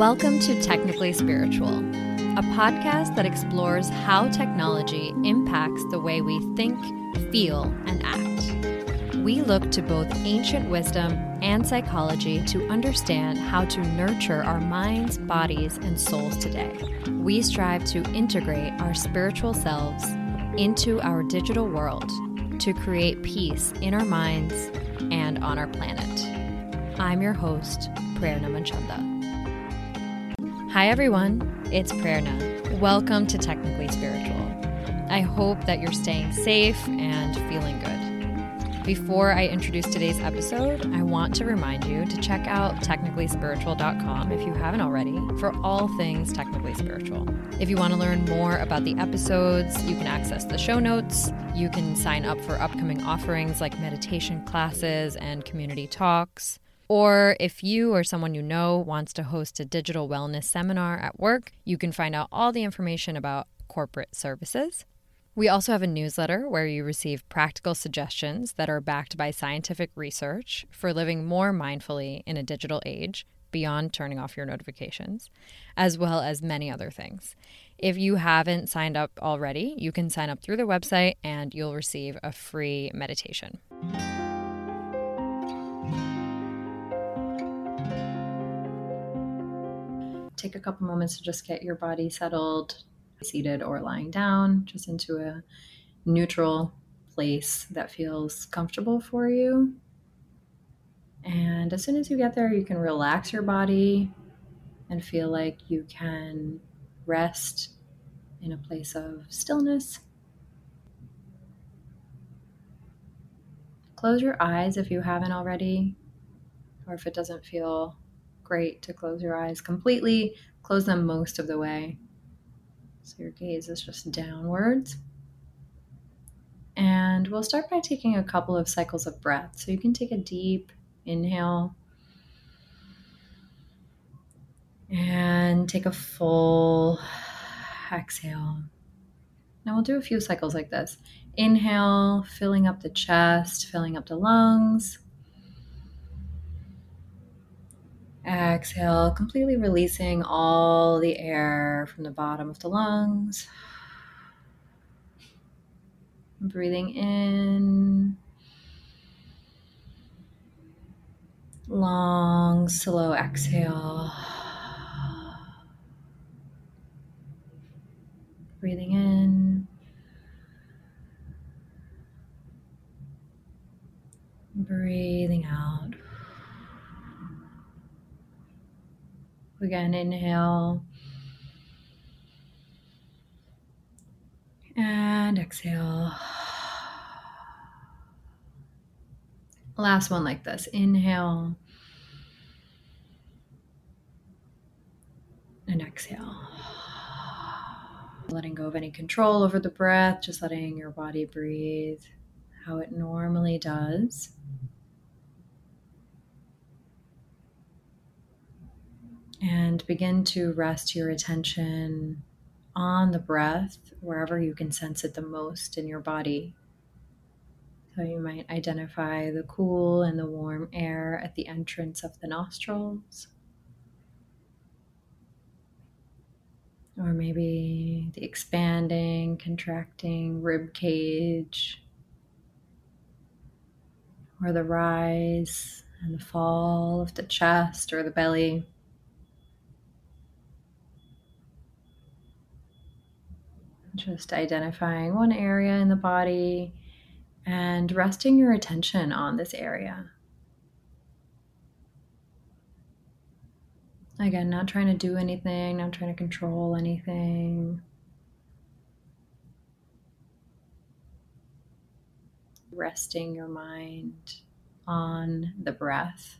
Welcome to Technically Spiritual, a podcast that explores how technology impacts the way we think, feel, and act. We look to both ancient wisdom and psychology to understand how to nurture our minds, bodies, and souls today. We strive to integrate our spiritual selves into our digital world to create peace in our minds and on our planet. I'm your host, Prerna Manchanda. Hi, everyone. It's Prerna. Welcome to Technically Spiritual. I hope that you're staying safe and feeling good. Before I introduce today's episode, I want to remind you to check out technicallyspiritual.com if you haven't already for all things technically spiritual. If you want to learn more about the episodes, you can access the show notes. You can sign up for upcoming offerings like meditation classes and community talks. Or if you or someone you know wants to host a digital wellness seminar at work, you can find out all the information about corporate services. We also have a newsletter where you receive practical suggestions that are backed by scientific research for living more mindfully in a digital age beyond turning off your notifications, as well as many other things. If you haven't signed up already, you can sign up through the website and you'll receive a free meditation. Take a couple moments to just get your body settled, seated or lying down, just into a neutral place that feels comfortable for you. And as soon as you get there, you can relax your body and feel like you can rest in a place of stillness. Close your eyes if you haven't already, or if it doesn't feel great to close your eyes completely. Close them most of the way. So your gaze is just downwards. And we'll start by taking a couple of cycles of breath. So you can take a deep inhale and take a full exhale. Now we'll do a few cycles like this. Inhale, filling up the chest, filling up the lungs. Exhale, completely releasing all the air from the bottom of the lungs. Breathing in. Long, slow exhale. Breathing in. Breathing out. Again, inhale. And exhale. Last one like this. Inhale. And exhale. Letting go of any control over the breath, just letting your body breathe how it normally does. And begin to rest your attention on the breath wherever you can sense it the most in your body. So you might identify the cool and the warm air at the entrance of the nostrils. Or maybe the expanding, contracting rib cage, or the rise and the fall of the chest or the belly. Just identifying one area in the body and resting your attention on this area. Again, not trying to do anything, not trying to control anything. Resting your mind on the breath.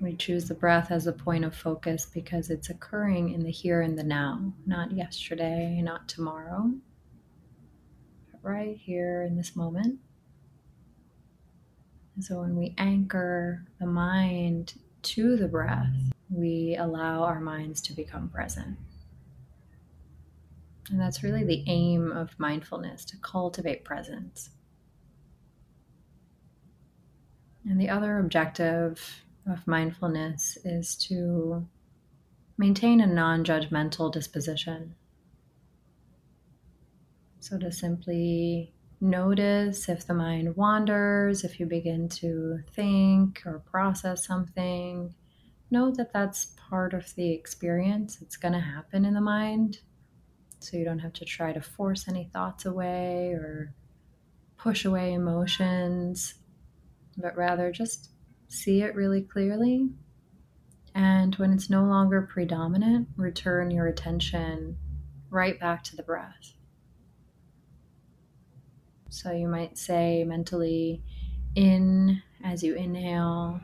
We choose the breath as a point of focus because it's occurring in the here and the now, not yesterday, not tomorrow, but right here in this moment. And so when we anchor the mind to the breath, we allow our minds to become present. And that's really the aim of mindfulness to cultivate presence. And the other objective of mindfulness is to maintain a non judgmental disposition. So, to simply notice if the mind wanders, if you begin to think or process something, know that that's part of the experience. It's going to happen in the mind. So, you don't have to try to force any thoughts away or push away emotions, but rather just see it really clearly. And when it's no longer predominant, return your attention right back to the breath. So you might say mentally in as you inhale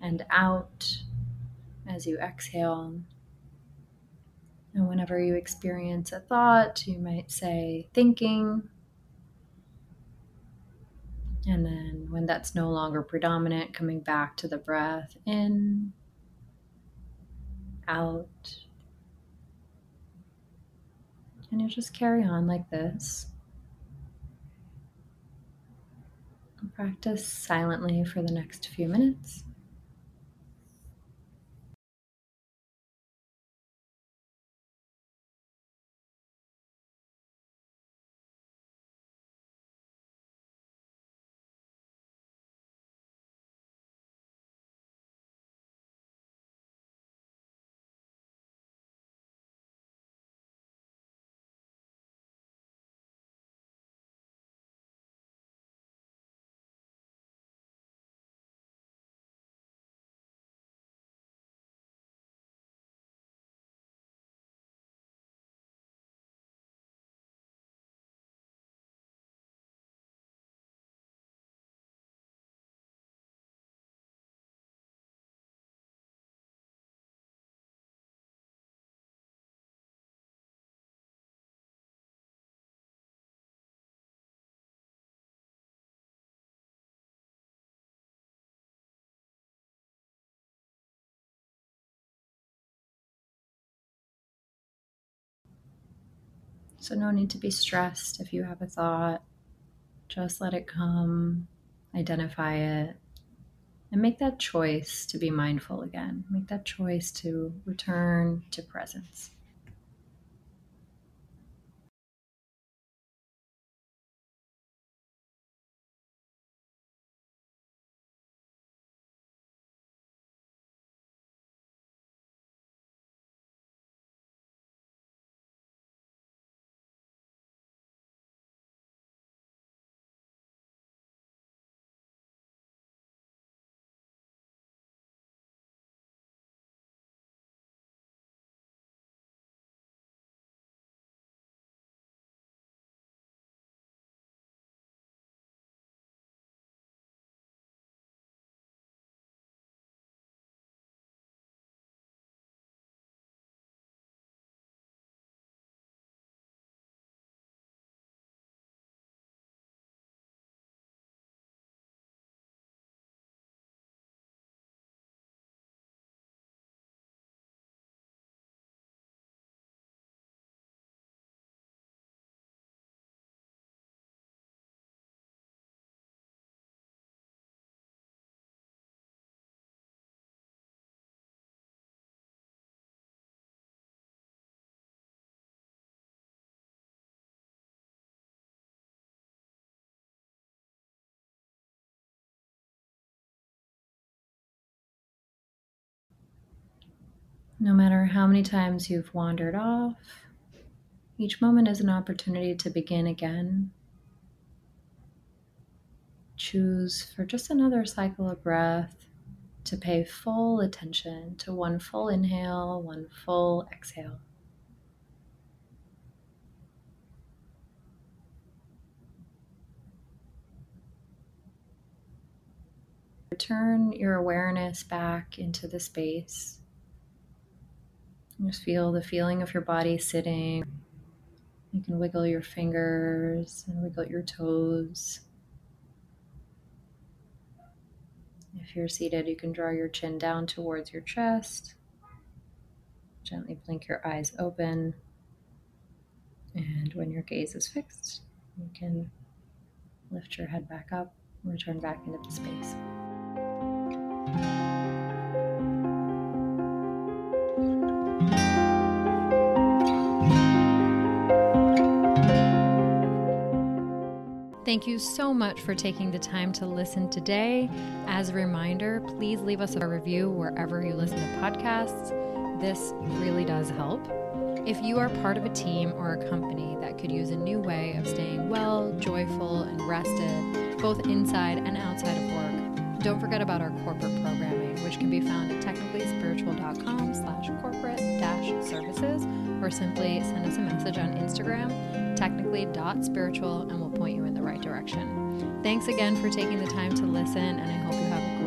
and out as you exhale. And whenever you experience a thought, you might say thinking. And then when that's no longer predominant, coming back to the breath in, out. And you'll just carry on like this. Practice silently for the next few minutes. So, no need to be stressed if you have a thought. Just let it come, identify it, and make that choice to be mindful again. Make that choice to return to presence. No matter how many times you've wandered off, each moment is an opportunity to begin again. Choose for just another cycle of breath to pay full attention to one full inhale, one full exhale. Return your awareness back into the space just feel the feeling of your body sitting. You can wiggle your fingers and wiggle your toes. If you're seated, you can draw your chin down towards your chest. Gently blink your eyes open. And when your gaze is fixed, you can lift your head back up, return back into the space. Thank you so much for taking the time to listen today. As a reminder, please leave us a review wherever you listen to podcasts. This really does help. If you are part of a team or a company that could use a new way of staying well, joyful, and rested, both inside and outside of work, don't forget about our corporate programming, which can be found at technicallyspiritual.com slash corporate dash services, or simply send us a message on Instagram, technically.spiritual, and we'll point you in the right direction. Thanks again for taking the time to listen, and I hope you have a